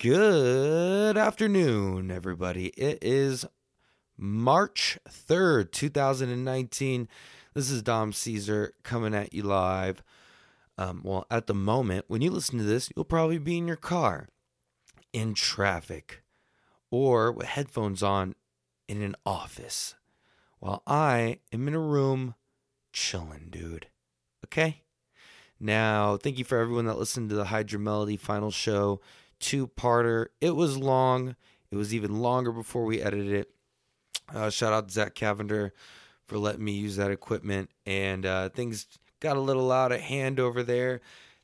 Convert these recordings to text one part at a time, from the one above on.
Good afternoon, everybody. It is March 3rd, 2019. This is Dom Caesar coming at you live. Um, well, at the moment, when you listen to this, you'll probably be in your car, in traffic, or with headphones on in an office, while I am in a room chilling, dude. Okay? Now, thank you for everyone that listened to the Hydra Melody final show, two parter. It was long, it was even longer before we edited it. Uh, shout out to Zach Cavender for letting me use that equipment. And uh, things got a little out of hand over there.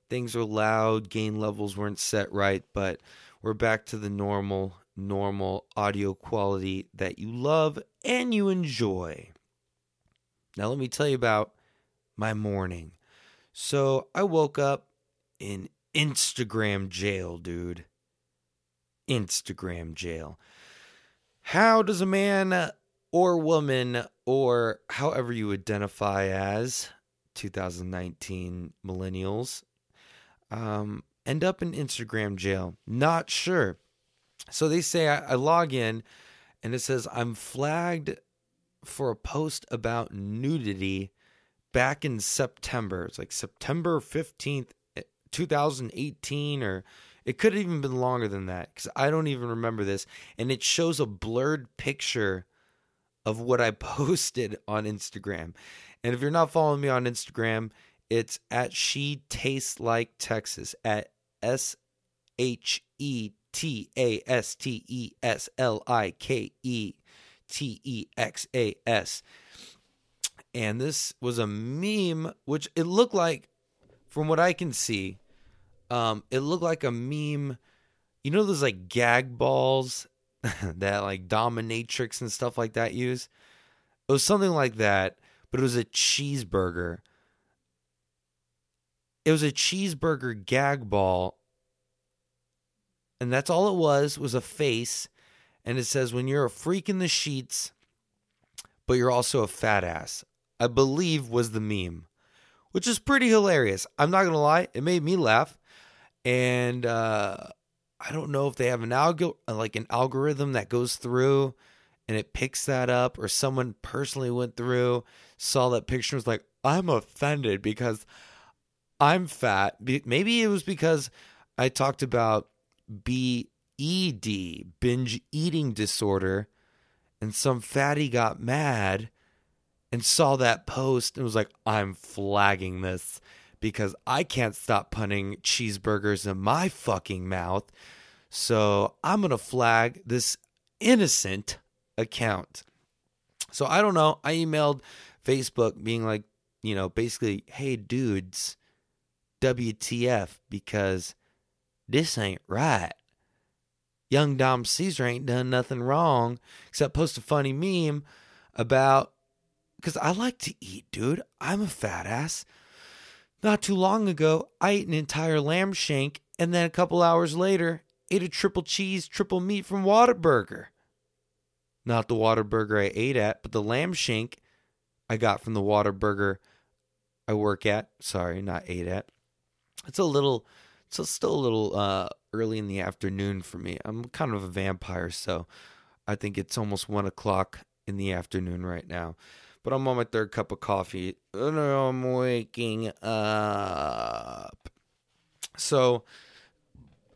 Things were loud, gain levels weren't set right, but we're back to the normal, normal audio quality that you love and you enjoy. Now, let me tell you about my morning. So I woke up in Instagram jail, dude. Instagram jail. How does a man or woman, or however you identify as 2019 millennials, um, end up in Instagram jail? Not sure. So they say I, I log in and it says I'm flagged for a post about nudity back in September. It's like September 15th, eh, 2018, or it could have even been longer than that because I don't even remember this. And it shows a blurred picture of what I posted on Instagram. And if you're not following me on Instagram, it's at She Tastes Like Texas at S H E T A S T E S L I K E T E X A S and this was a meme which it looked like from what i can see um it looked like a meme. You know those like gag balls that like dominatrix and stuff like that use? It was something like that but it was a cheeseburger. It was a cheeseburger gag ball and that's all it was was a face and it says when you're a freak in the sheets but you're also a fat ass. I believe was the meme, which is pretty hilarious. I'm not gonna lie, it made me laugh, and uh, I don't know if they have an algo like an algorithm that goes through and it picks that up, or someone personally went through, saw that picture, was like, I'm offended because I'm fat. Maybe it was because I talked about BED, binge eating disorder, and some fatty got mad and saw that post and was like, I'm flagging this because I can't stop putting cheeseburgers in my fucking mouth. So I'm going to flag this innocent account. So I don't know. I emailed Facebook being like, you know, basically, hey, dudes, WTF, because this ain't right. Young Dom Caesar ain't done nothing wrong except post a funny meme about because I like to eat, dude. I'm a fat ass. Not too long ago, I ate an entire lamb shank and then a couple hours later, ate a triple cheese, triple meat from Whataburger. Not the Whataburger I ate at, but the lamb shank I got from the Whataburger I work at. Sorry, not ate at. It's a little, it's still a little uh, early in the afternoon for me. I'm kind of a vampire, so I think it's almost one o'clock in the afternoon right now but I'm on my third cup of coffee and I'm waking up. So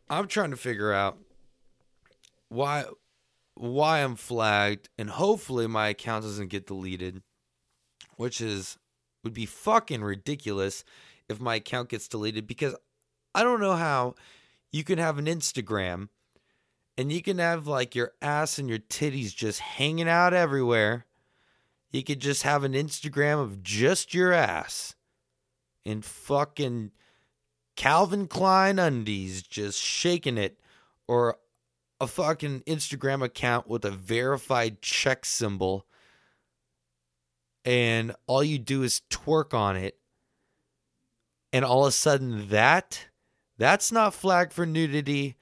I'm trying to figure out why why I'm flagged and hopefully my account doesn't get deleted, which is would be fucking ridiculous if my account gets deleted because I don't know how you can have an Instagram and you can have like your ass and your titties just hanging out everywhere you could just have an Instagram of just your ass in fucking Calvin Klein undies just shaking it or a fucking Instagram account with a verified check symbol and all you do is twerk on it and all of a sudden that that's not flagged for nudity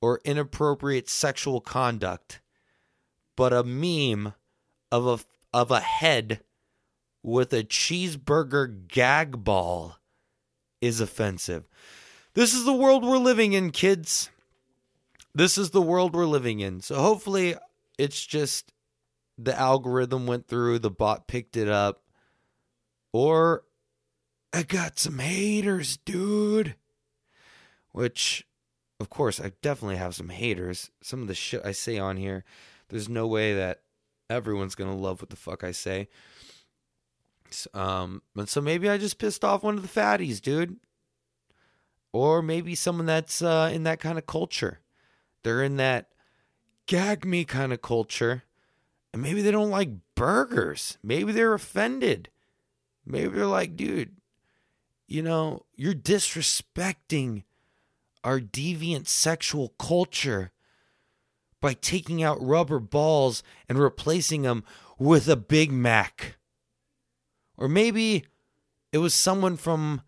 or inappropriate sexual conduct but a meme of a of a head with a cheeseburger gag ball is offensive. This is the world we're living in, kids. this is the world we're living in. So hopefully it's just the algorithm went through, the bot picked it up, or I got some haters, dude. Which, of course, I definitely have some haters. Some of the shit I say on here, there's no way that everyone's gonna love what the fuck I say. Um, and so maybe I just pissed off one of the fatties, dude. Or maybe someone that's uh, in that kind of culture. They're in that gag me kind of culture. And maybe they don't like burgers. Maybe they're offended. Maybe they're like, dude, you know, you're disrespecting our deviant sexual culture by taking out rubber balls and replacing them with a Big Mac. Or maybe it was someone from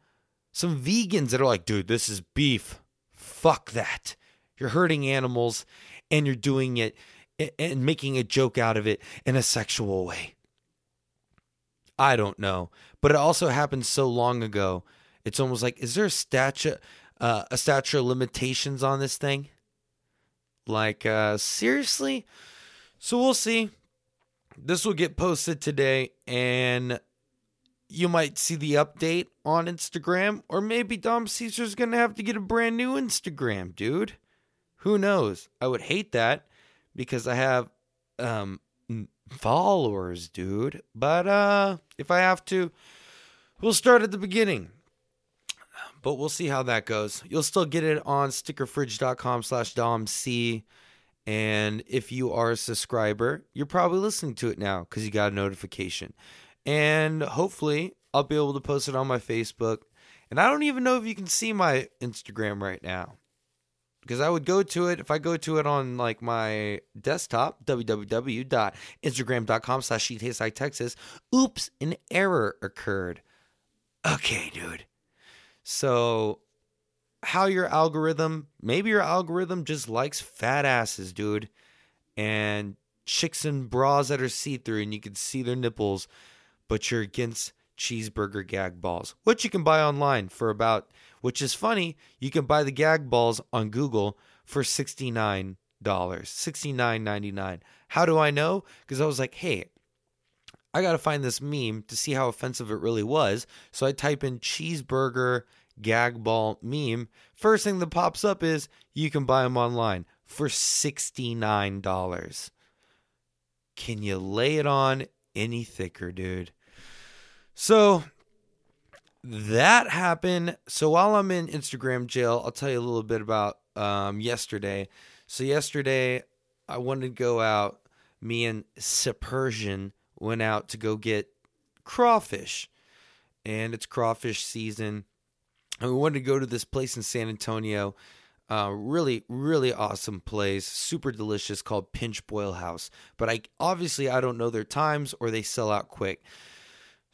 some vegans that are like, dude, this is beef. Fuck that. You're hurting animals and you're doing it and making a joke out of it in a sexual way. I don't know, but it also happened so long ago. It's almost like, is there a statute, uh, a statute of limitations on this thing? Like, uh, seriously? So we'll see. This will get posted today, and you might see the update on Instagram, or maybe Dom Caesar's gonna have to get a brand new Instagram, dude. Who knows? I would hate that because I have um followers, dude. But uh if I have to, we'll start at the beginning. But we'll see how that goes. You'll still get it on stickerfridge.com slash domc. And if you are a subscriber, you're probably listening to it now because you got a notification. And hopefully, I'll be able to post it on my Facebook. And I don't even know if you can see my Instagram right now because I would go to it if I go to it on like my desktop www.instagram.com slash Texas. Oops, an error occurred. Okay, dude. So how your algorithm, maybe your algorithm just likes fat asses, dude, and chicks in bras that are see-through and you can see their nipples, but you're against cheeseburger gag balls, which you can buy online for about which is funny. You can buy the gag balls on Google for $69, $69.99. How do I know? Because I was like, hey, I got to find this meme to see how offensive it really was. So I type in cheeseburger gag ball meme. First thing that pops up is you can buy them online for $69. Can you lay it on any thicker, dude? So that happened. So while I'm in Instagram jail, I'll tell you a little bit about um, yesterday. So yesterday, I wanted to go out. Me and Persian went out to go get crawfish, and it's crawfish season. And we wanted to go to this place in San Antonio. Uh, really, really awesome place, super delicious, called Pinch Boil House. But I obviously I don't know their times or they sell out quick.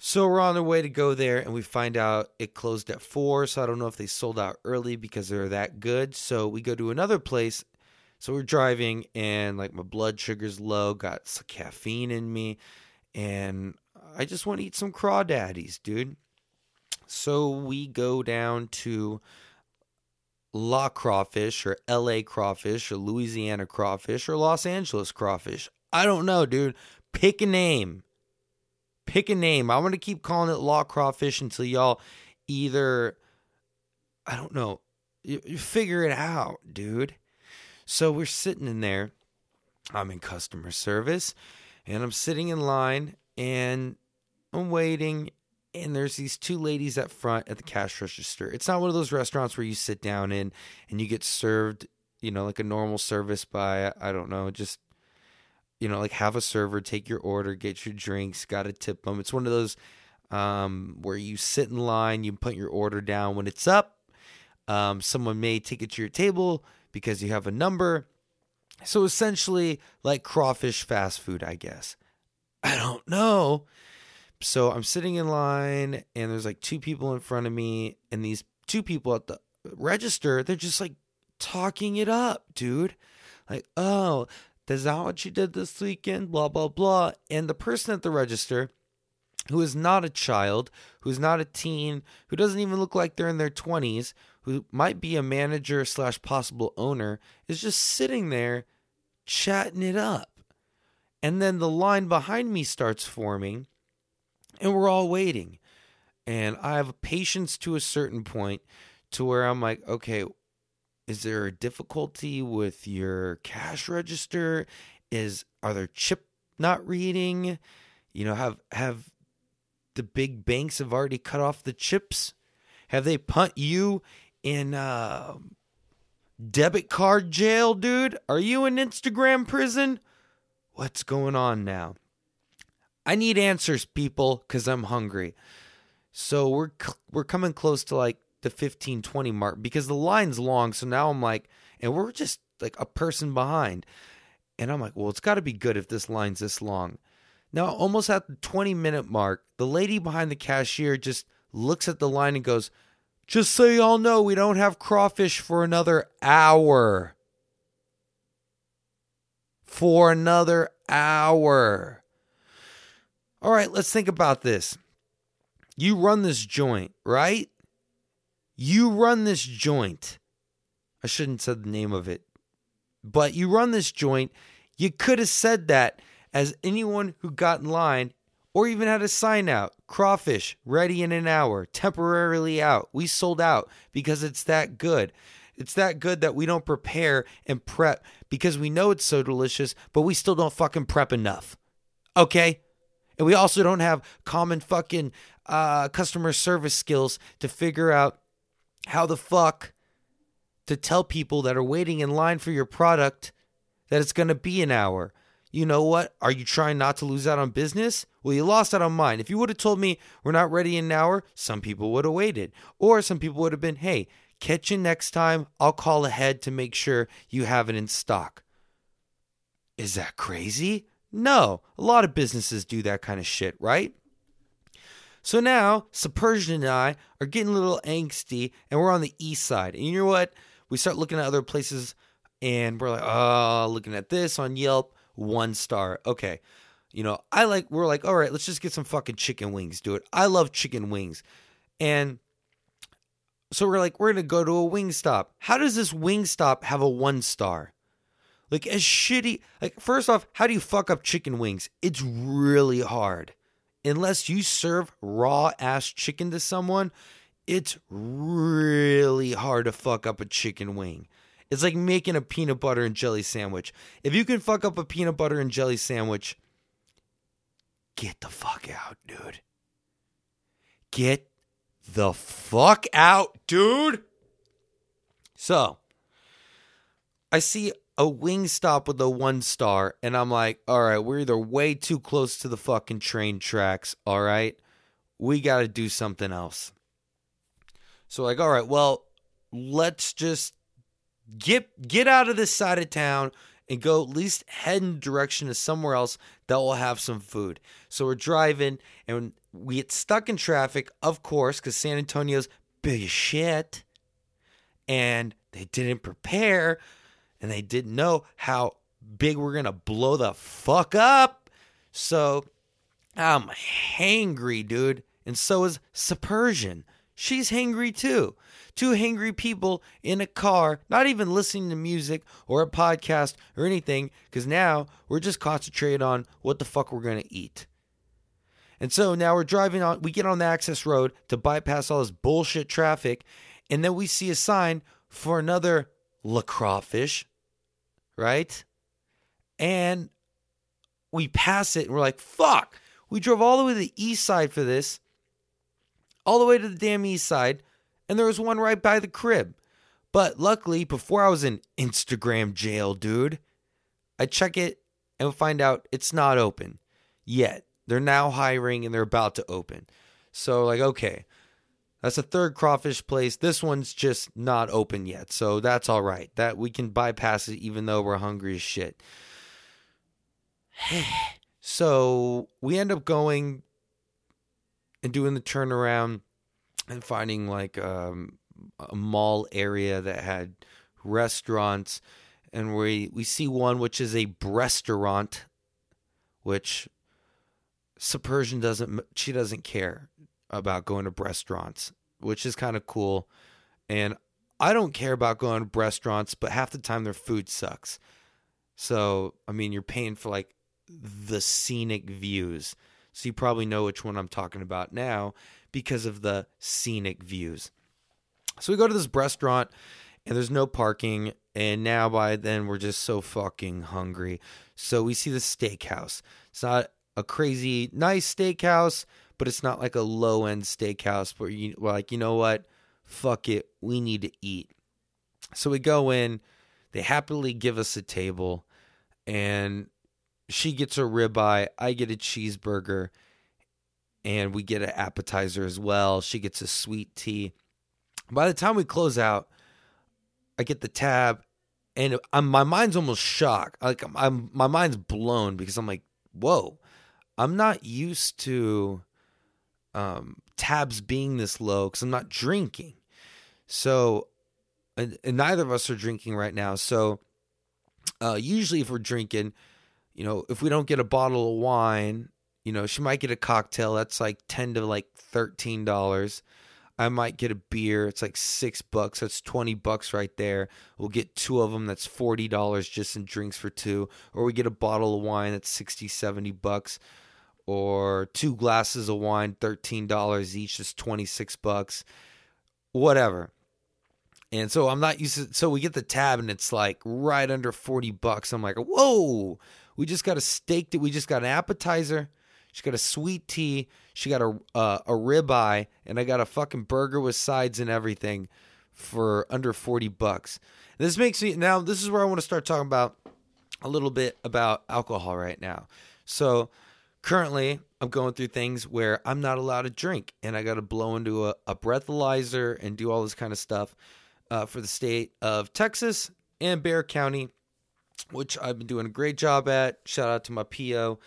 So we're on our way to go there, and we find out it closed at four. So I don't know if they sold out early because they're that good. So we go to another place. So we're driving, and like my blood sugar's low, got some caffeine in me, and I just want to eat some crawdaddies, dude. So we go down to La Crawfish or LA Crawfish or Louisiana Crawfish or Los Angeles Crawfish. I don't know, dude. Pick a name Pick a name. I want to keep calling it law crawfish until y'all either, I don't know, you, you figure it out, dude. So we're sitting in there. I'm in customer service and I'm sitting in line and I'm waiting and there's these two ladies up front at the cash register. It's not one of those restaurants where you sit down in and you get served, you know, like a normal service by I don't know, just you know, like have a server take your order, get your drinks, got to tip them. It's one of those um, where you sit in line, you put your order down when it's up. Um, someone may take it to your table because you have a number. So essentially, like crawfish fast food, I guess. I don't know. So I'm sitting in line, and there's like two people in front of me, and these two people at the register, they're just like talking it up, dude. Like, oh, is that what you did this weekend? Blah, blah, blah. And the person at the register, who is not a child, who's not a teen, who doesn't even look like they're in their 20s, who might be a manager slash possible owner, is just sitting there chatting it up. And then the line behind me starts forming, and we're all waiting. And I have patience to a certain point to where I'm like, okay, is there a difficulty with your cash register? Is are there chip not reading? You know, have have the big banks have already cut off the chips? Have they punt you in uh, debit card jail, dude? Are you in Instagram prison? What's going on now? I need answers, people, because I'm hungry. So we're we're coming close to like the 15 20 mark because the line's long. So now I'm like, and we're just like a person behind. And I'm like, well, it's got to be good if this line's this long. Now, almost at the 20 minute mark, the lady behind the cashier just looks at the line and goes, just so y'all know, we don't have crawfish for another hour. For another hour. All right, let's think about this. You run this joint, right? You run this joint. I shouldn't said the name of it. But you run this joint. You could have said that as anyone who got in line or even had a sign out crawfish ready in an hour, temporarily out. We sold out because it's that good. It's that good that we don't prepare and prep because we know it's so delicious, but we still don't fucking prep enough. Okay? And we also don't have common fucking uh, customer service skills to figure out how the fuck to tell people that are waiting in line for your product that it's going to be an hour you know what? Are you trying not to lose out on business? Well, you lost out on mine. If you would have told me we're not ready in an hour, some people would have waited. Or some people would have been, hey, catch you next time. I'll call ahead to make sure you have it in stock. Is that crazy? No. A lot of businesses do that kind of shit, right? So now, Subpersion and I are getting a little angsty, and we're on the east side. And you know what? We start looking at other places, and we're like, oh, looking at this on Yelp one star. Okay. You know, I like, we're like, all right, let's just get some fucking chicken wings, do it. I love chicken wings. And so we're like, we're going to go to a wing stop. How does this wing stop have a one star? Like, as shitty, like, first off, how do you fuck up chicken wings? It's really hard. Unless you serve raw ass chicken to someone, it's really hard to fuck up a chicken wing. It's like making a peanut butter and jelly sandwich. If you can fuck up a peanut butter and jelly sandwich, get the fuck out, dude. Get the fuck out, dude. So, I see a wing stop with a one star, and I'm like, all right, we're either way too close to the fucking train tracks, all right? We got to do something else. So, like, all right, well, let's just get get out of this side of town and go at least head in direction to somewhere else that will have some food. So we're driving and we get stuck in traffic, of course, because San Antonio's big as shit. And they didn't prepare and they didn't know how big we're gonna blow the fuck up. So I'm hangry, dude. And so is Subpersion. She's hangry too. Two hangry people in a car, not even listening to music or a podcast or anything, because now we're just concentrated on what the fuck we're going to eat. And so now we're driving on, we get on the access road to bypass all this bullshit traffic, and then we see a sign for another La Crawfish, right? And we pass it and we're like, fuck, we drove all the way to the east side for this, all the way to the damn east side and there was one right by the crib. But luckily, before I was in Instagram jail, dude, I check it and find out it's not open yet. They're now hiring and they're about to open. So, like, okay, that's a third crawfish place. This one's just not open yet. So that's all right. That we can bypass it even though we're hungry as shit. so we end up going and doing the turnaround and finding like um, a mall area that had restaurants and we we see one which is a restaurant which Subpersion doesn't she doesn't care about going to restaurants which is kind of cool and I don't care about going to restaurants, but half the time their food sucks. So, I mean, you're paying for like the scenic views. So you probably know which one I'm talking about now because of the scenic views. So we go to this restaurant and there's no parking. And now by then we're just so fucking hungry. So we see the steakhouse. It's not a crazy nice steakhouse, but it's not like a low end steakhouse where you like, you know what? Fuck it. We need to eat. So we go in. They happily give us a table. And she gets a ribeye. I get a cheeseburger. And we get an appetizer as well. She gets a sweet tea. By the time we close out, I get the tab, and I'm, my mind's almost shocked. Like I'm, I'm, my mind's blown because I'm like, whoa, I'm not used to um, tabs being this low because I'm not drinking. So, and, and, neither of us are drinking right now. So, uh, usually if we're drinking, you know, if we don't get a bottle of wine, you know, she might get a cocktail that's like ten to like thirteen dollars. I might get a beer. It's like six bucks. That's 20 bucks right there. We'll get two of them. That's $40 just in drinks for two. Or we get a bottle of wine. That's 60, 70 bucks. Or two glasses of wine, $13 each. That's 26 bucks. Whatever. And so I'm not used to, so we get the tab and it's like right under 40 bucks. I'm like, whoa, we just got a steak that we just got an appetizer she got a sweet tea. She got a uh, a ribeye, and I got a fucking burger with sides and everything for under forty bucks. And this makes me now. This is where I want to start talking about a little bit about alcohol right now. So currently, I'm going through things where I'm not allowed to drink, and I got to blow into a, a breathalyzer and do all this kind of stuff uh, for the state of Texas and Bexar County, which I've been doing a great job at. Shout out to my PO.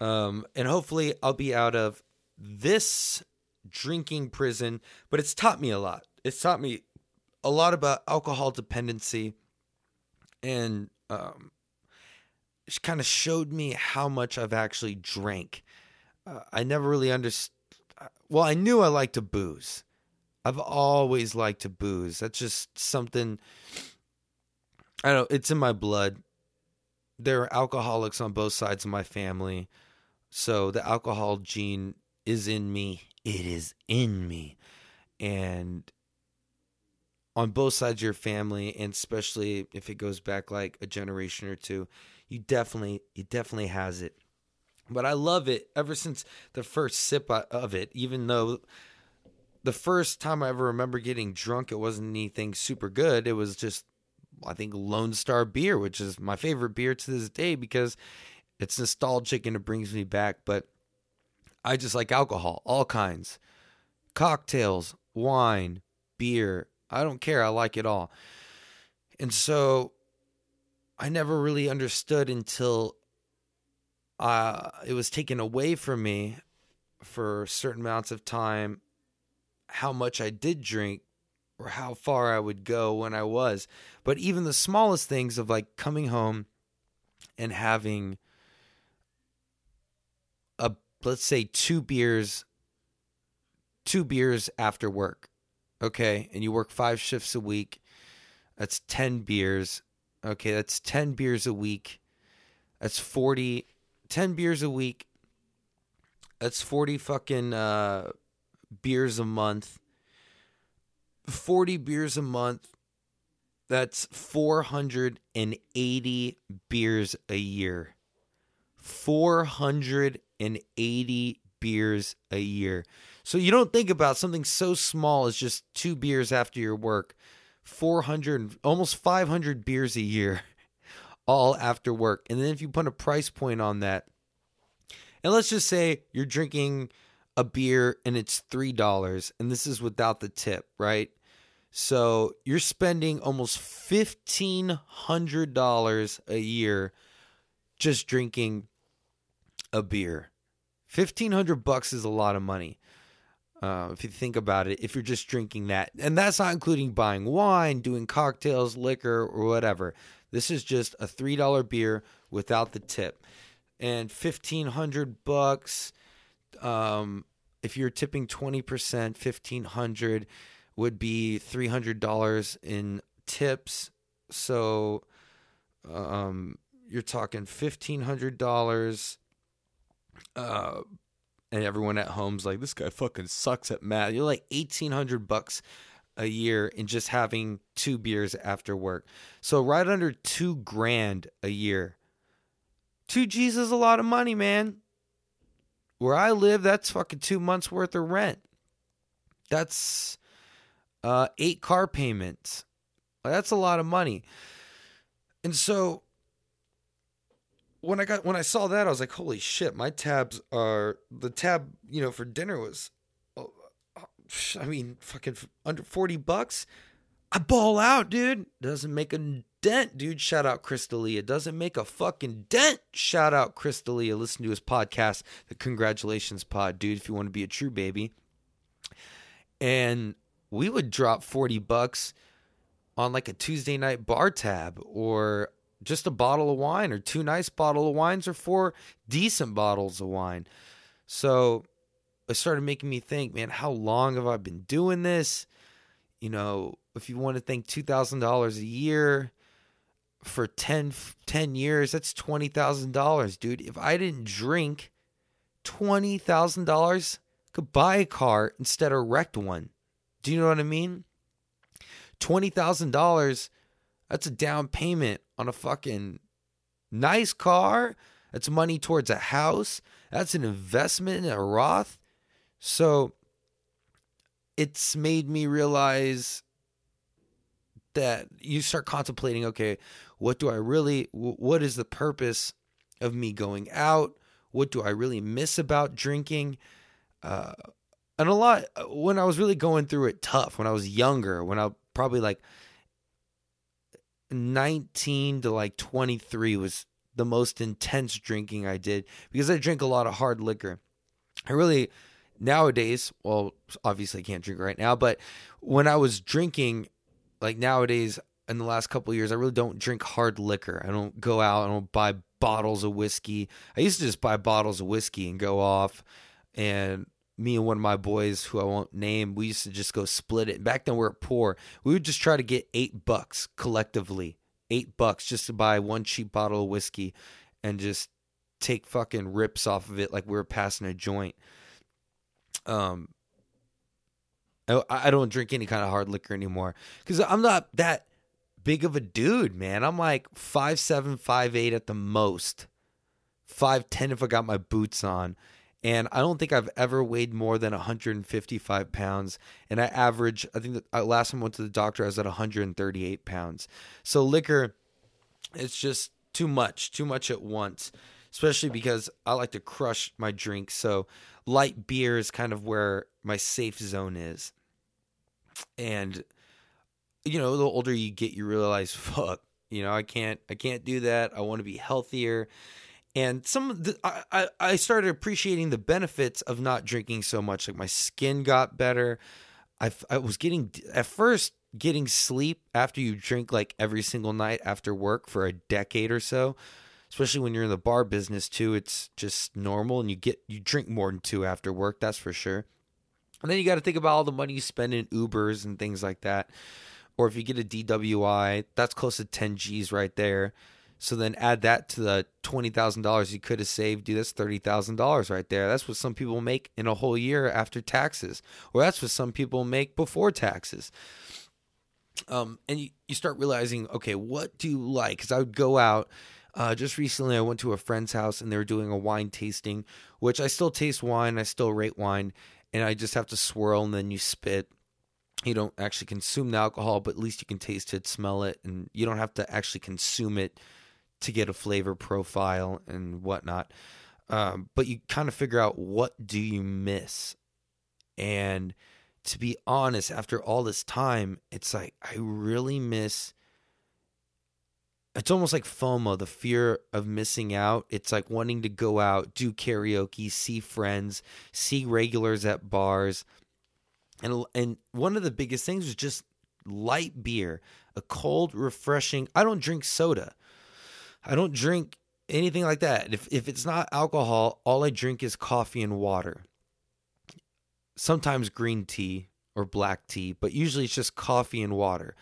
Um, and hopefully I'll be out of this drinking prison, but it's taught me a lot. It's taught me a lot about alcohol dependency and um, kind of showed me how much I've actually drank. Uh, I never really understood. Well, I knew I liked to booze. I've always liked to booze. That's just something. I don't. Know. It's in my blood. There are alcoholics on both sides of my family. So the alcohol gene is in me. It is in me. And on both sides of your family, and especially if it goes back like a generation or two, you definitely, it definitely has it. But I love it ever since the first sip of it, even though the first time I ever remember getting drunk, it wasn't anything super good. It was just, I think, Lone Star beer, which is my favorite beer to this day because it's nostalgic and it brings me back, but I just like alcohol, all kinds. Cocktails, wine, beer. I don't care. I like it all. And so I never really understood until uh, it was taken away from me for certain amounts of time how much I did drink or how far I would go when I was. But even the smallest things of like coming home and having a let's say two beers two beers after work okay? And you work five shifts a week. That's 10 beers okay? That's 10 beers a week. That's 40 10 beers a week. That's 40 fucking uh, beers a month 40 beers a month that's 480 beers a year 480 beers a year. So you don't think about something so small as just two beers after your work, 400, almost 500 beers a year, all after work. And then if you put a price point on that, and let's just say you're drinking a beer and it's $3, and this is without the tip, right? So you're spending almost $1,500 a year just drinking a beer. 1500 bucks is a lot of money. Uh, if you think about it, if you're just drinking that, and that's not including buying wine, doing cocktails, liquor, or whatever. This is just a three dollar beer without the tip, and fifteen hundred bucks. Um, if you're tipping twenty percent, fifteen hundred. would be $300 in tips. So um, you're talking $1,500. Uh, and everyone at home's like, this guy fucking sucks at math. You're like 1800 bucks a year in just having two beers after work. So right under two grand a year. Two G's is a lot of money, man. Where I live, that's fucking two months worth of rent. That's uh, eight car payments. That's a lot of money. And so when I got when I saw that, I was like, "Holy shit!" My tabs are the tab. You know, for dinner was, oh, I mean, fucking under forty bucks. I ball out, dude. Doesn't make a dent, dude. Shout out Crystalia. Doesn't make a fucking dent. Shout out Crystalia. Listen to his podcast, the Congratulations Pod, dude. If you want to be a true baby, and we would drop forty bucks on like a Tuesday night bar tab or just a bottle of wine or two nice bottle of wines or four decent bottles of wine. So it started making me think, man, how long have I been doing this? You know, if you want to think $2,000 a year for 10, 10 years, that's $20,000, dude. If I didn't drink $20,000, could buy a car instead of wrecked one. Do you know what I mean? $20,000 that's a down payment on a fucking nice car. That's money towards a house. That's an investment in a Roth. So it's made me realize that you start contemplating okay, what do I really, what is the purpose of me going out? What do I really miss about drinking? Uh, and a lot, when I was really going through it tough, when I was younger, when I probably like 19 to like 23 was the most intense drinking I did because I drink a lot of hard liquor. I really nowadays, well, obviously I can't drink right now, but when I was drinking, like nowadays in the last couple years, I really don't drink hard liquor. I don't go out, I don't buy bottles of whiskey. I used to just buy bottles of whiskey and go off and me and one of my boys who I won't name, we used to just go split it. Back then we were poor. We would just try to get eight bucks collectively. Eight bucks just to buy one cheap bottle of whiskey and just take fucking rips off of it like we were passing a joint. Um Oh, I, I don't drink any kind of hard liquor anymore. Because I'm not that big of a dude, man. I'm like five seven, five eight at the most. Five ten if I got my boots on and I don't think I've ever weighed more than 155 pounds. And I average, I think the uh, last time I went to the doctor, I was at 138 pounds. So liquor, it's just too much, too much at once, especially because I like to crush my drinks. So light beer is kind of where my safe zone is. And you know, the older you get, you realize, fuck, you know, I can't, I can't do that. I want to be healthier and some the, I, I started appreciating the benefits of not drinking so much like my skin got better I, I was getting at first getting sleep after you drink like every single night after work for a decade or so especially when you're in the bar business too it's just normal and you get you drink more than two after work that's for sure and then you got to think about all the money you spend in ubers and things like that or if you get a dwi that's close to 10 g's right there so then add that to the twenty thousand dollars you could have saved. Dude, that's thirty thousand dollars right there. That's what some people make in a whole year after taxes, or that's what some people make before taxes. Um, and you, you start realizing, okay, what do you like? Because I would go out. Uh, just recently, I went to a friend's house and they were doing a wine tasting, which I still taste wine, I still rate wine, and I just have to swirl and then you spit you don't actually consume the alcohol, but at least you can taste it, smell it, and you don't have to actually consume it to get a flavor profile and whatnot. Um, but you kind of figure out what do you miss, and to be honest, after all this time, it's like I really miss. It's almost like FOMO, the fear of missing out. It's like wanting to go out, do karaoke, see friends, see regulars at bars, and and one of the biggest things was just light beer, a cold, refreshing. I don't drink soda. I don't drink anything like that. If if it's not alcohol, all I drink is coffee and water. Sometimes green tea or black tea, but usually it's just coffee and water.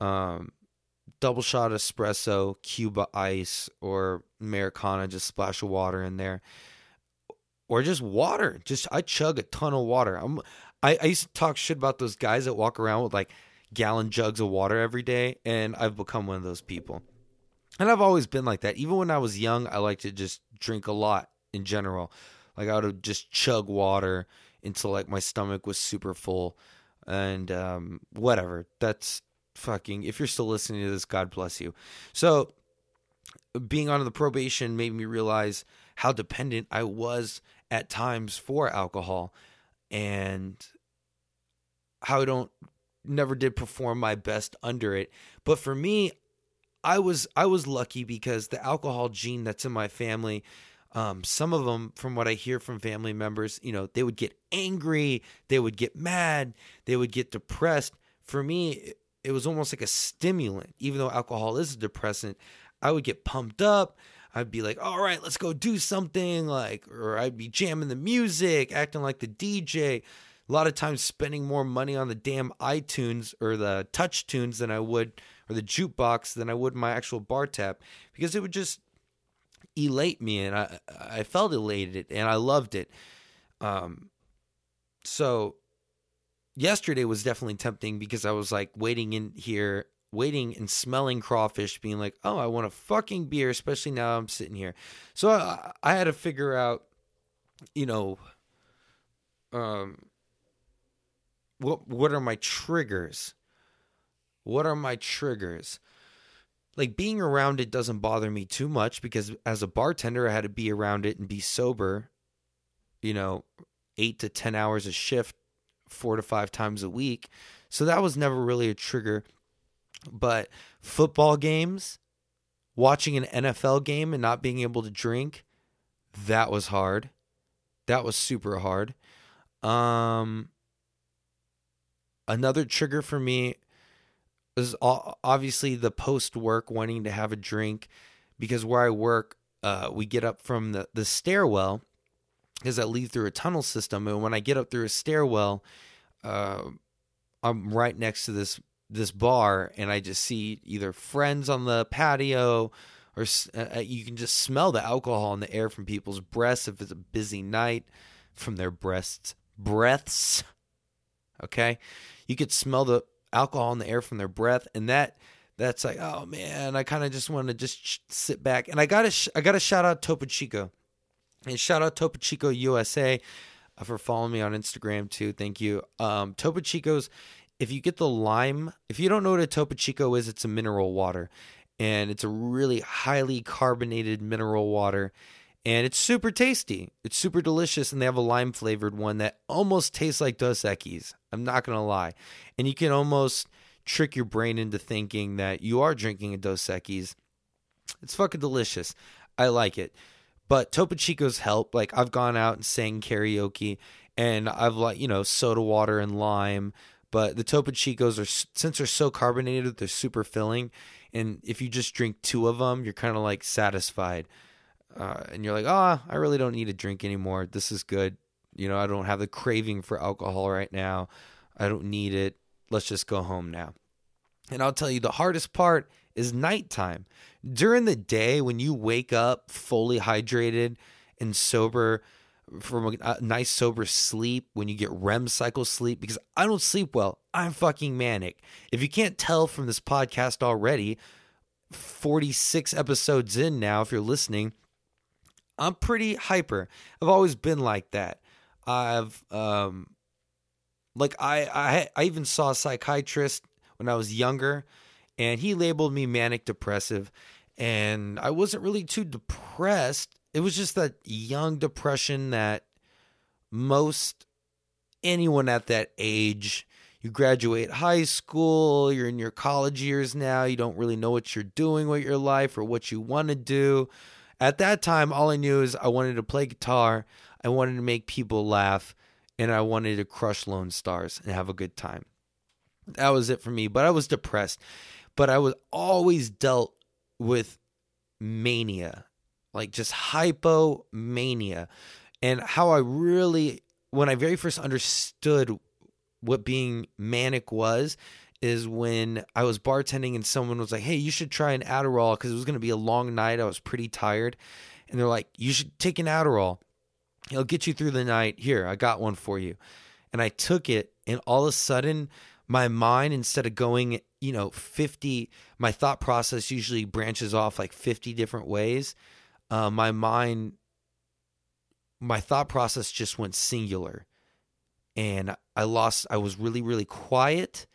Um, double shot espresso, Cuba ice, or Americana, just splash of water in there. Or just water. Just I chug a ton of water. I'm I, I used to talk shit about those guys that walk around with like gallon jugs of water every day, and I've become one of those people. And I've always been like that. Even when I was young, I liked to just drink a lot in general. Like I would just chug water until like my stomach was super full, and um, whatever. That's fucking. If you're still listening to this, God bless you. So, being on the probation made me realize how dependent I was at times for alcohol, and how I don't never did perform my best under it. But for me, I was I was lucky because the alcohol gene that's in my family um, some of them, from what I hear from family members, you know, they would get angry, they would get mad, they would get depressed. For me, it was almost like a stimulant. Even though alcohol is a depressant, I would get pumped up. I'd be like, all right, let's go do something. Like, or I'd be jamming the music, acting like the DJ. A lot of times spending more money on the damn iTunes or the touch tunes than I would, or the jukebox than I would my actual bar tap because it would just elate me and I I felt elated and I loved it. Um so yesterday was definitely tempting because I was like waiting in here, waiting and smelling crawfish, being like, oh, I want a fucking beer, especially now I'm sitting here. So I, I had to figure out, you know, um, what what are my triggers? What are my triggers? like being around it doesn't bother me too much because as a bartender I had to be around it and be sober, you know, 8 to 10 hours a shift 4 to 5 times a week. So that was never really a trigger. But football games, watching an NFL game and not being able to drink, that was hard. That was super hard. Um another trigger for me is obviously the post work wanting to have a drink because where I work, uh, we get up from the, the stairwell because I leave through a tunnel system. And when I get up through a stairwell, uh, I'm right next to this this bar, and I just see either friends on the patio, or uh, uh, you can just smell the alcohol in the air from people's breaths if it's a busy night, from their breasts breaths. Okay, you could smell the alcohol in the air from their breath, and that that's like, oh man, I kind of just want to just sh- sit back. And I got to sh- I got to shout out Topo Chico, and shout out Topo Chico USA uh, for following me on Instagram too. Thank you. Um, Topo Chico's. If you get the lime, if you don't know what a Topo Chico is, it's a mineral water, and it's a really highly carbonated mineral water and it's super tasty. It's super delicious, and they have a lime flavored one that almost tastes like Dos Equis. I'm not gonna lie, and you can almost trick your brain into thinking that you are drinking a Dos Equis. It's fucking delicious. I like it, but Topo Chico's help. Like I've gone out and sang karaoke, and I've like you know soda water and lime. But the Topo Chicos are since they're so carbonated, they're super filling, and if you just drink two of them, you're kind of like satisfied uh, and you're like, oh, I really don't need a drink anymore. This is good. You know, I don't have the craving for alcohol right now. I don't need it. Let's just go home now. And I'll tell you, the hardest part is nighttime. During the day, when you wake up fully hydrated and sober from a nice sober sleep, when you get REM cycle sleep, because I don't sleep well, I'm fucking manic. If you can't tell from this podcast already, 46 episodes in now, if you're listening, I'm pretty hyper. I've always been like that. I've um like I I I even saw a psychiatrist when I was younger and he labeled me manic depressive and I wasn't really too depressed. It was just that young depression that most anyone at that age you graduate high school, you're in your college years now, you don't really know what you're doing with your life or what you want to do. At that time, all I knew is I wanted to play guitar, I wanted to make people laugh, and I wanted to crush Lone Stars and have a good time. That was it for me. But I was depressed. But I was always dealt with mania, like just hypomania. And how I really, when I very first understood what being manic was is when I was bartending and someone was like, "Hey, you should try an Adderall because it was going to be a long night. I was pretty tired." And they're like, "You should take an Adderall. It'll get you through the night. Here, I got one for you." And I took it, and all of a sudden, my mind instead of going, you know, 50, my thought process usually branches off like 50 different ways. Uh, my mind my thought process just went singular and I lost I was really really quiet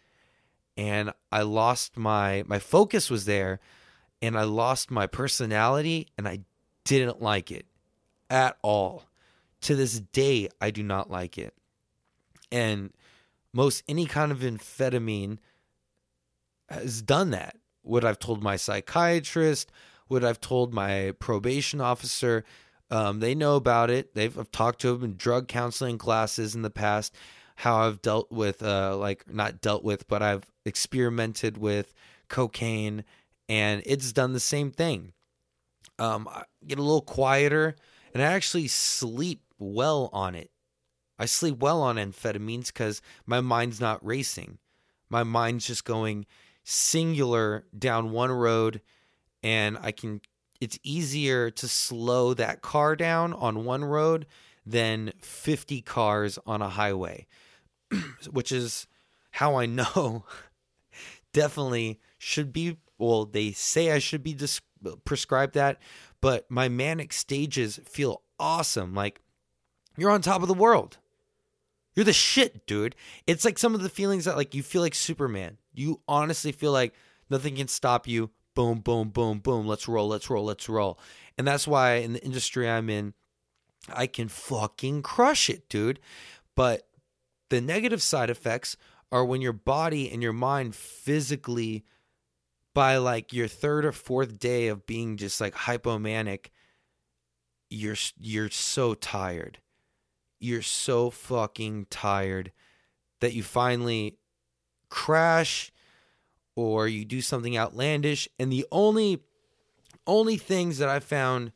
and I lost my my focus was there and I lost my personality and I didn't like it at all. To this day I do not like it. And most any kind of amphetamine has done that. What I've told my psychiatrist, what I've told my probation officer, um, they know about it. They've I've talked to them in drug counseling classes in the past. How I've dealt with, uh, like not dealt with, but I've experimented with cocaine, and it's done the same thing. Um, I get a little quieter, and I actually sleep well on it. I sleep well on amphetamines because my mind's not racing. My mind's just going singular down one road, and I can it's easier to slow that car down on one road than 50 cars on a highway, which is how I know definitely should be. Well, they say I should be dis- prescribed that, but my manic stages feel awesome. Like you're on top of the world. You're the shit, dude. It's like some of the feelings that like you feel like Superman. You honestly feel like nothing can stop you boom, boom, boom, boom. Let's roll, let's roll, let's roll. And that's why in the industry I'm in, I can fucking crush it, dude. But the negative side effects are when your body and your mind physically, by like your third or fourth day of being just like hypomanic, you're you're so tired. You're so fucking tired that you finally crash or you do something outlandish and the only only things that I found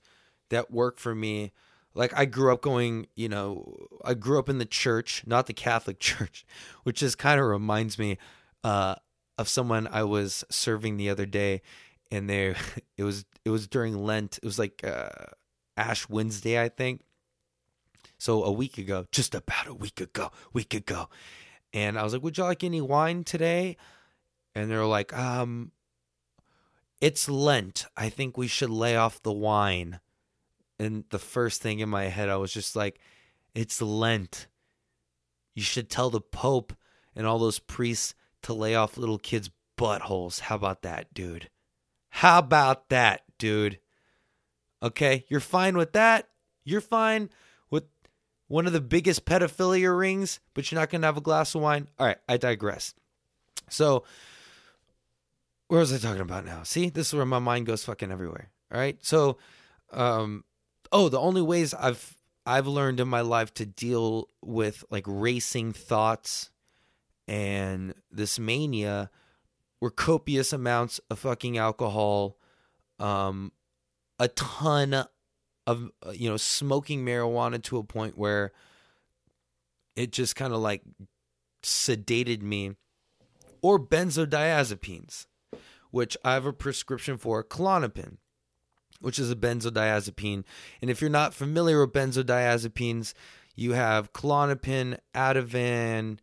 that work for me like I grew up going, you know, I grew up in the church, not the Catholic church, which just kind of reminds me uh, of someone I was serving the other day, and there it was it was during Lent. It was like uh, Ash Wednesday, I think. So a week ago, just about a week ago, week ago, and I was like, "Would you like any wine today?" and they're like, um, it's Lent. I think we should lay off the wine. And the first thing in my head, I was just like, it's Lent. You should tell the Pope and all those priests to lay off little kids' buttholes. How about that, dude? How about that, dude? Okay, you're fine with that? You're fine one of the biggest pedophilia rings, but you're not going to have a glass of wine? All right, I digress. So, where was I talking about now? See, this is where my mind goes fucking everywhere. All right. So, um, oh, the only ways I've I've learned in my life to deal with like racing thoughts and this mania were copious amounts of fucking alcohol, um, a ton of uh, you know smoking marijuana to a point where it just kind of like sedated me, or benzodiazepines which I have a prescription for Klonopin, which is a benzodiazepine. And if you're not familiar with benzodiazepines, you have Klonopin, Ativan,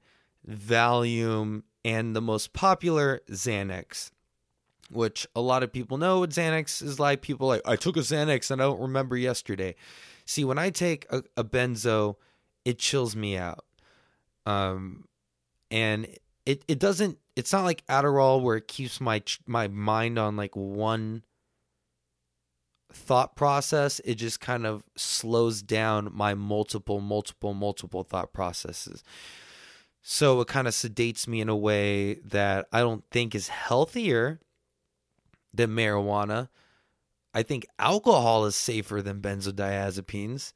Valium, and the most popular Xanax, which a lot of people know what Xanax is like. People like, I took a Xanax and I don't remember yesterday. See, when I take a, a benzo, it chills me out. Um, and it, it doesn't it's not like Adderall where it keeps my my mind on like one thought process. It just kind of slows down my multiple, multiple, multiple thought processes. So it kind of sedates me in a way that I don't think is healthier than marijuana. I think alcohol is safer than benzodiazepines.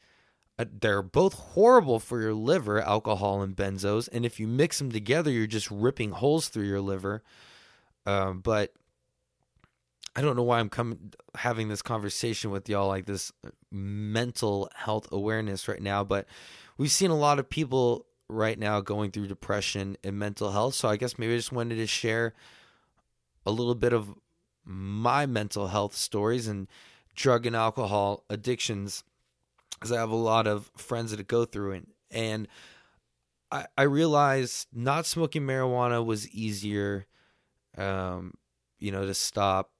Uh, they're both horrible for your liver, alcohol and benzos. And if you mix them together, you're just ripping holes through your liver. Um, but I don't know why I'm coming having this conversation with y'all like this mental health awareness right now. But we've seen a lot of people right now going through depression and mental health. So I guess maybe I just wanted to share a little bit of my mental health stories and drug and alcohol addictions because I have a lot of friends that go through it. And I, I realized not smoking marijuana was easier, um, you know, to stop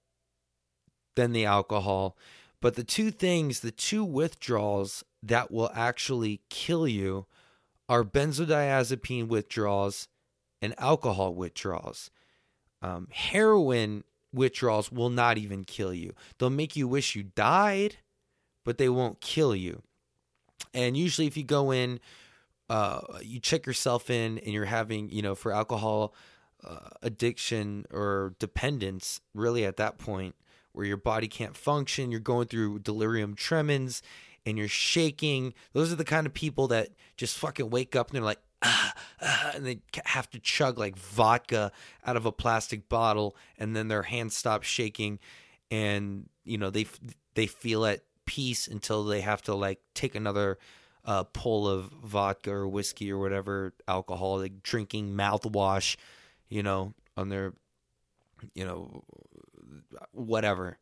than the alcohol. But the two things, the two withdrawals that will actually kill you are benzodiazepine withdrawals and alcohol withdrawals. Um, heroin withdrawals will not even kill you. They'll make you wish you died, but they won't kill you. And usually, if you go in, uh, you check yourself in, and you're having, you know, for alcohol uh, addiction or dependence, really at that point where your body can't function, you're going through delirium tremens, and you're shaking. Those are the kind of people that just fucking wake up and they're like, and they have to chug like vodka out of a plastic bottle, and then their hands stop shaking, and you know they they feel at peace until they have to like take another uh, pull of vodka or whiskey or whatever alcohol, like drinking mouthwash, you know, on their, you know, whatever.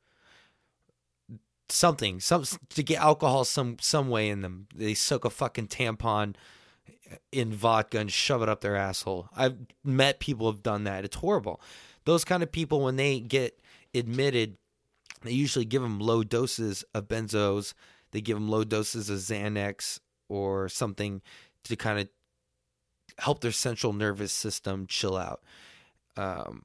Something some to get alcohol some some way in them. They soak a fucking tampon in vodka and shove it up their asshole. I've met people have done that. It's horrible. Those kind of people when they get admitted they usually give them low doses of benzos. They give them low doses of xanax or something to kind of help their central nervous system chill out. Um,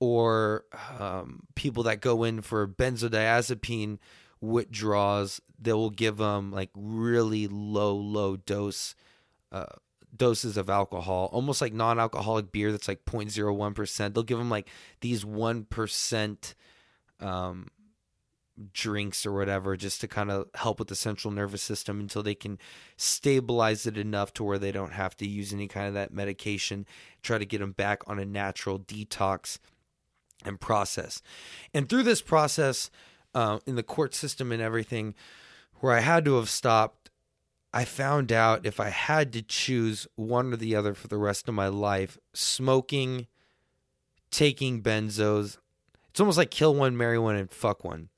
or um, people that go in for benzodiazepine withdrawals, they will give them like really low, low dose uh, doses of alcohol, almost like non-alcoholic beer that's like 0.01%. They'll give them like these 1% um, drinks or whatever just to kind of help with the central nervous system until they can stabilize it enough to where they don't have to use any kind of that medication, try to get them back on a natural detox and process. And through this process, uh, in the court system and everything, where I had to have stopped, I found out if I had to choose one or the other for the rest of my life, smoking, taking benzos, it's almost like kill one, marry one, and fuck one.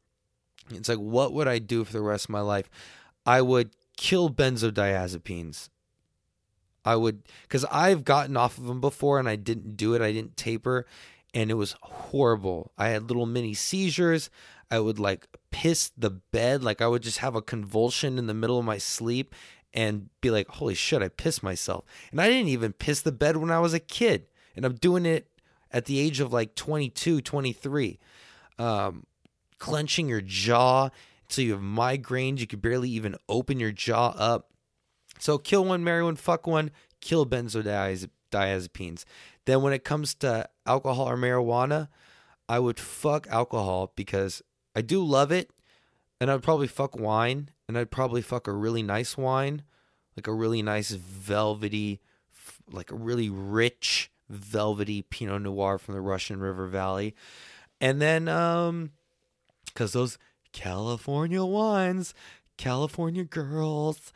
It's like, what would I do for the rest of my life? I would kill benzodiazepines. I would, because I've gotten off of them before and I didn't do it. I didn't taper and it was horrible. I had little mini seizures. I would like piss the bed, like I would just have a convulsion in the middle of my sleep and be like, holy shit, I pissed myself. And I didn't even piss the bed when I was a kid. And I'm doing it at the age of like 22, 23. Um, clenching your jaw until you have migraines. You could barely even open your jaw up. So kill one, marry one, fuck one, kill benzodiazepines. Then when it comes to alcohol or marijuana, I would fuck alcohol because I do love it, and I'd probably fuck wine, and I'd probably fuck a really nice wine, like a really nice velvety, like a really rich velvety Pinot Noir from the Russian River Valley, and then um, because those California wines, California girls,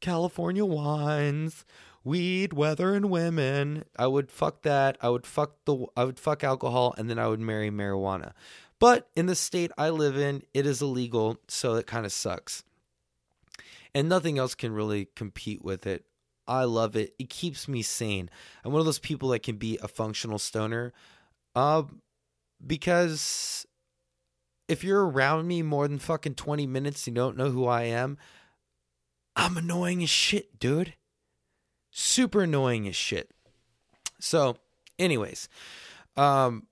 California wines weed, weather, and women. I would fuck that. I would fuck the. I would fuck alcohol, and then I would marry marijuana. But in the state I live in, it is illegal, so it kind of sucks. And nothing else can really compete with it. I love it. It keeps me sane. I'm one of those people that can be a functional stoner. Uh, because if you're around me more than fucking 20 minutes, you don't know who I am, I'm annoying as shit, dude super annoying as shit. So, anyways, um,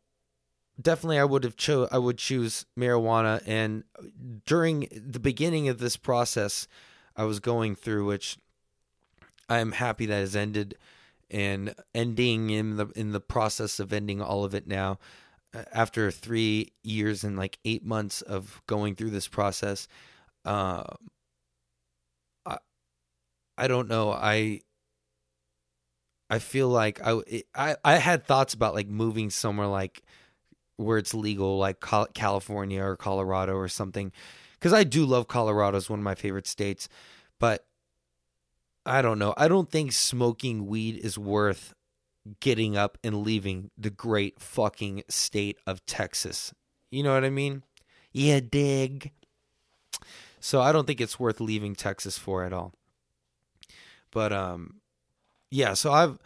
definitely I would have cho- I would choose marijuana. And during the beginning of this process, I was going through, which I am happy that has ended and ending in the in the process of ending all of it now. After three years and like eight months of going through this process, uh, I I don't know. I I feel like I, I I had thoughts about like moving somewhere like where it's legal, like California or Colorado or something, because I do love Colorado. is one of my favorite states, but I don't know. I don't think smoking weed is worth getting up and leaving the great fucking state of Texas. You know what I mean? Yeah, dig. So I don't think it's worth leaving Texas for at all. But um yeah, so I've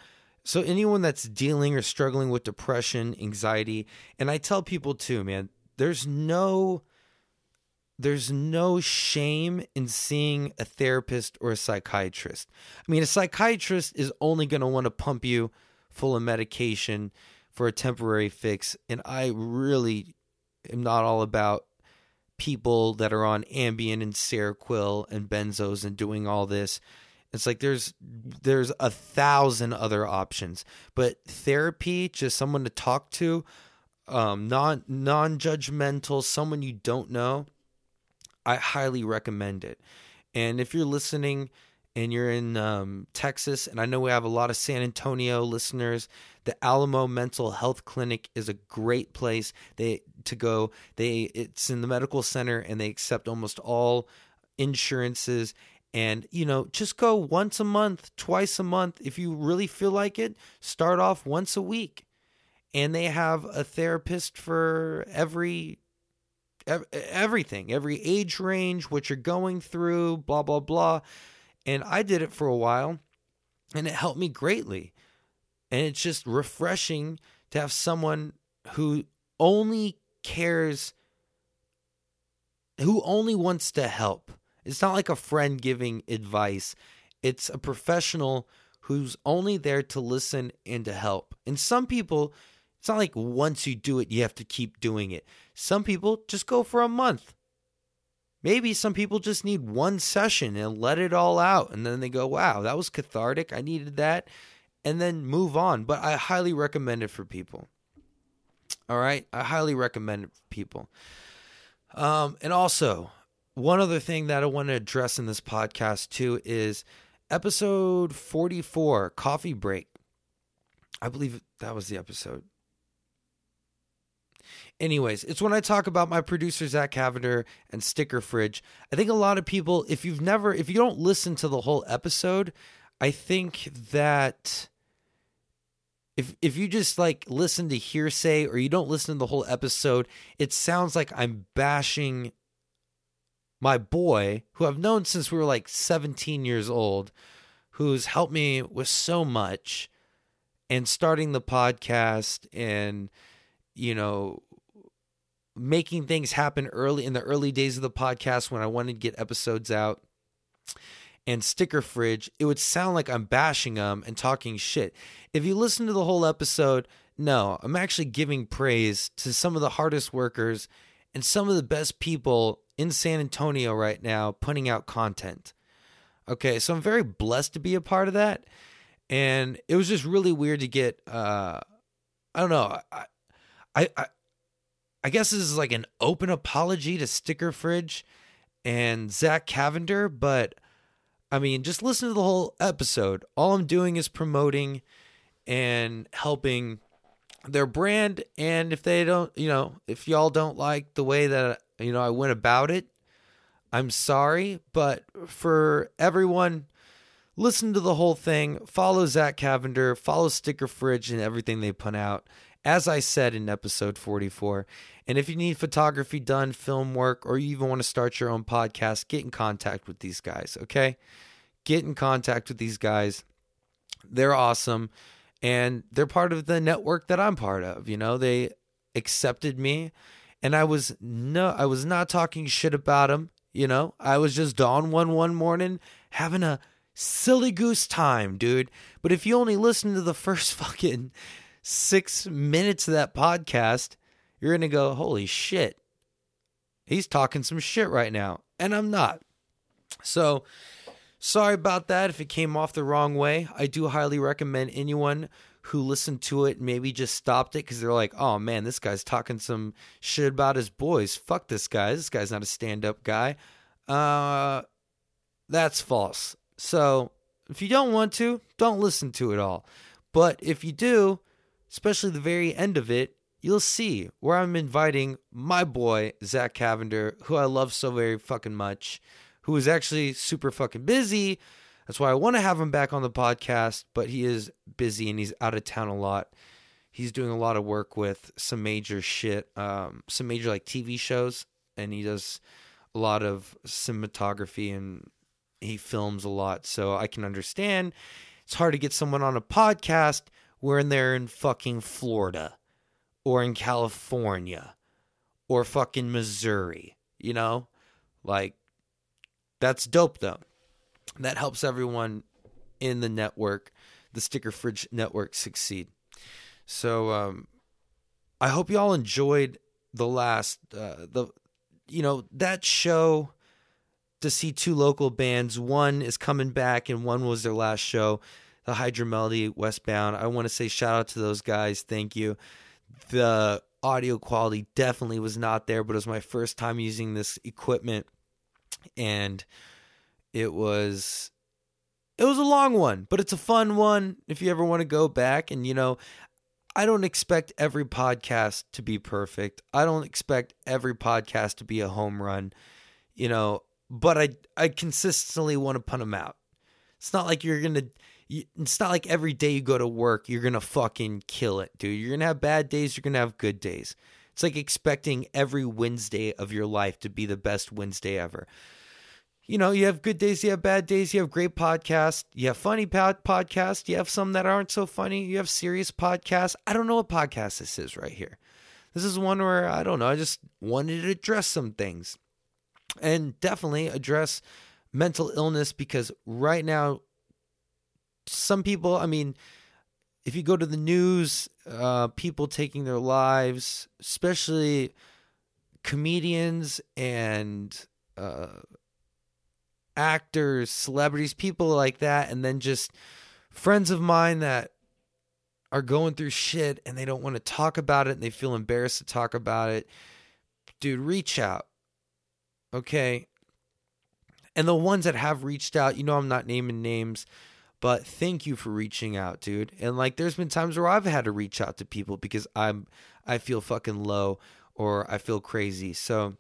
so anyone that's dealing or struggling with depression, anxiety, and I tell people too, man, there's no there's no shame in seeing a therapist or a psychiatrist. I mean, a psychiatrist is only going to want to pump you full of medication for a temporary fix, and I really am not all about people that are on Ambien and Seroquel and benzos and doing all this. It's like there's there's a thousand other options, but therapy, just someone to talk to, um, non non judgmental, someone you don't know, I highly recommend it. And if you're listening and you're in um, Texas, and I know we have a lot of San Antonio listeners, the Alamo Mental Health Clinic is a great place they to go. They it's in the medical center and they accept almost all insurances and you know just go once a month twice a month. If you really feel like it start off once a week. And they have a therapist for every everything every age range what you're going through blah blah blah. And i did it for a while and it helped me greatly. And it's just refreshing to have someone who only cares who only wants to help it's not like a friend giving advice. It's a professional who's only there to listen and to help. And some people, it's not like once you do it, you have to keep doing it. Some people just go for a month. Maybe some people just need one session and let it all out. And then they go, wow, that was cathartic. I needed that. And then move on. But I highly recommend it for people. All right. I highly recommend it for people. Um, and also, one other thing that I want to address in this podcast too is episode 44, Coffee Break. I believe that was the episode. Anyways, it's when I talk about my producer Zach Cavender and Sticker Fridge. I think a lot of people, if you've never, if you don't listen to the whole episode, I think that if if you just like listen to hearsay or you don't listen to the whole episode, it sounds like I'm bashing my boy, who I've known since we were like 17 years old, who's helped me with so much and starting the podcast and, you know, making things happen early in the early days of the podcast when I wanted to get episodes out and sticker fridge, it would sound like I'm bashing them and talking shit. If you listen to the whole episode, no, I'm actually giving praise to some of the hardest workers and some of the best people in San Antonio right now putting out content. Okay, so I'm very blessed to be a part of that. And it was just really weird to get uh I don't know. I I I, I guess this is like an open apology to Sticker Fridge and Zach Cavender, but I mean, just listen to the whole episode. All I'm doing is promoting and helping their brand and if they don't you know if y'all don't like the way that you know I went about it I'm sorry but for everyone listen to the whole thing. Follow Zach Cavender follow Sticker Fridge and everything they put out as I said in episode 44 and if you need photography done film work or you even want to start your own podcast get in contact with these guys okay? Get in contact with these guys. They're awesome and they're part of the network that I'm part of. You know, they accepted me, and I was no, I was not talking shit about them. You know, I was just on one one morning having a silly goose time, dude. But if you only listen to the first fucking six minutes of that podcast, you're gonna go, holy shit, he's talking some shit right now, and I'm not. So Sorry about that if it came off the wrong way. I do highly recommend anyone who listened to it maybe just stopped it because they're like, oh man, this guy's talking some shit about his boys. Fuck this guy. This guy's not a stand up guy. Uh, that's false. So if you don't want to, don't listen to it all. But if you do, especially the very end of it, you'll see where I'm inviting my boy, Zach Cavender, who I love so very fucking much who was actually super fucking busy. That's why I want to have him back on the podcast, but he is busy and he's out of town a lot. He's doing a lot of work with some major shit, um, some major like TV shows, and he does a lot of cinematography and he films a lot. So I can understand it's hard to get someone on a podcast when they're in fucking Florida or in California or fucking Missouri, you know? Like, that's dope though. That helps everyone in the network, the Sticker Fridge network, succeed. So, um, I hope y'all enjoyed the last, uh, the, you know, that show to see two local bands. One is coming back, and one was their last show, the Hydra Melody Westbound. I want to say shout out to those guys. Thank you. The audio quality definitely was not there, but it was my first time using this equipment, and it was it was a long one, but it's a fun one if you ever want to go back. And you know, I don't expect every podcast to be perfect. I don't expect every podcast to be a home run. You know, but I I consistently want to put them out. It's not like you're gonna. It's not like every day you go to work you're gonna fucking kill it, dude. You're gonna have bad days. You're gonna have good days. It's like expecting every Wednesday of your life to be the best Wednesday ever. You know, you have good days, you have bad days, you have great podcasts, you have funny pod- podcasts, you have some that aren't so funny, you have serious podcasts. I don't know what podcast this is right here. This is one where I don't know, I just wanted to address some things and definitely address mental illness because right now some people i mean if you go to the news uh, people taking their lives especially comedians and uh, actors celebrities people like that and then just friends of mine that are going through shit and they don't want to talk about it and they feel embarrassed to talk about it dude reach out Okay. And the ones that have reached out, you know, I'm not naming names, but thank you for reaching out, dude. And like, there's been times where I've had to reach out to people because I'm, I feel fucking low or I feel crazy. So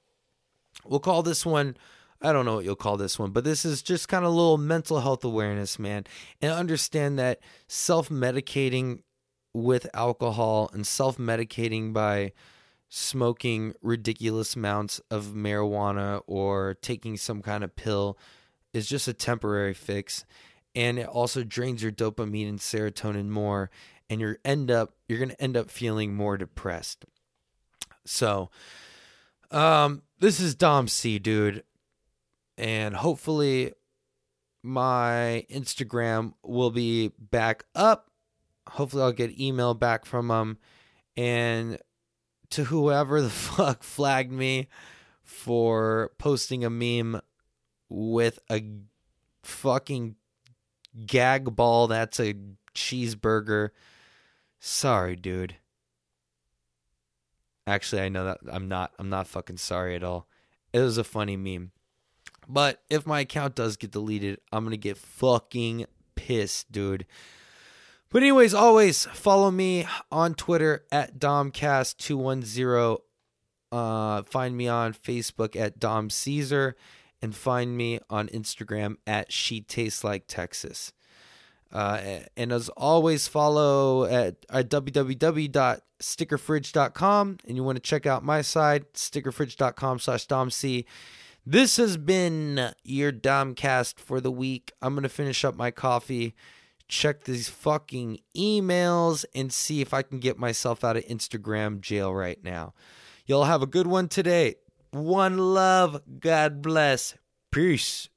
we'll call this one, I don't know what you'll call this one, but this is just kind of a little mental health awareness, man. And understand that self medicating with alcohol and self medicating by, smoking ridiculous amounts of marijuana or taking some kind of pill is just a temporary fix and it also drains your dopamine and serotonin more and you're end up you're going to end up feeling more depressed. So um this is dom c dude and hopefully my instagram will be back up. Hopefully i'll get email back from them and to whoever the fuck flagged me for posting a meme with a fucking gag ball that's a cheeseburger. Sorry, dude. Actually, I know that I'm not I'm not fucking sorry at all. It was a funny meme. But if my account does get deleted, I'm to get fucking pissed, dude. But anyways, always follow me on Twitter at Domcast210. Uh, find me on Facebook at Dom Caesar and find me on Instagram at She Tastes Like Texas. Uh, and as always, follow at, at www.stickerfridge.com. And you want to check out my side, stickerfridge.com slash domc. This has been your Domcast for the week. I'm going to finish up my coffee check these fucking emails and see if I can get myself out of Instagram jail right now. Y'all have a good one today. One love. God bless. Peace.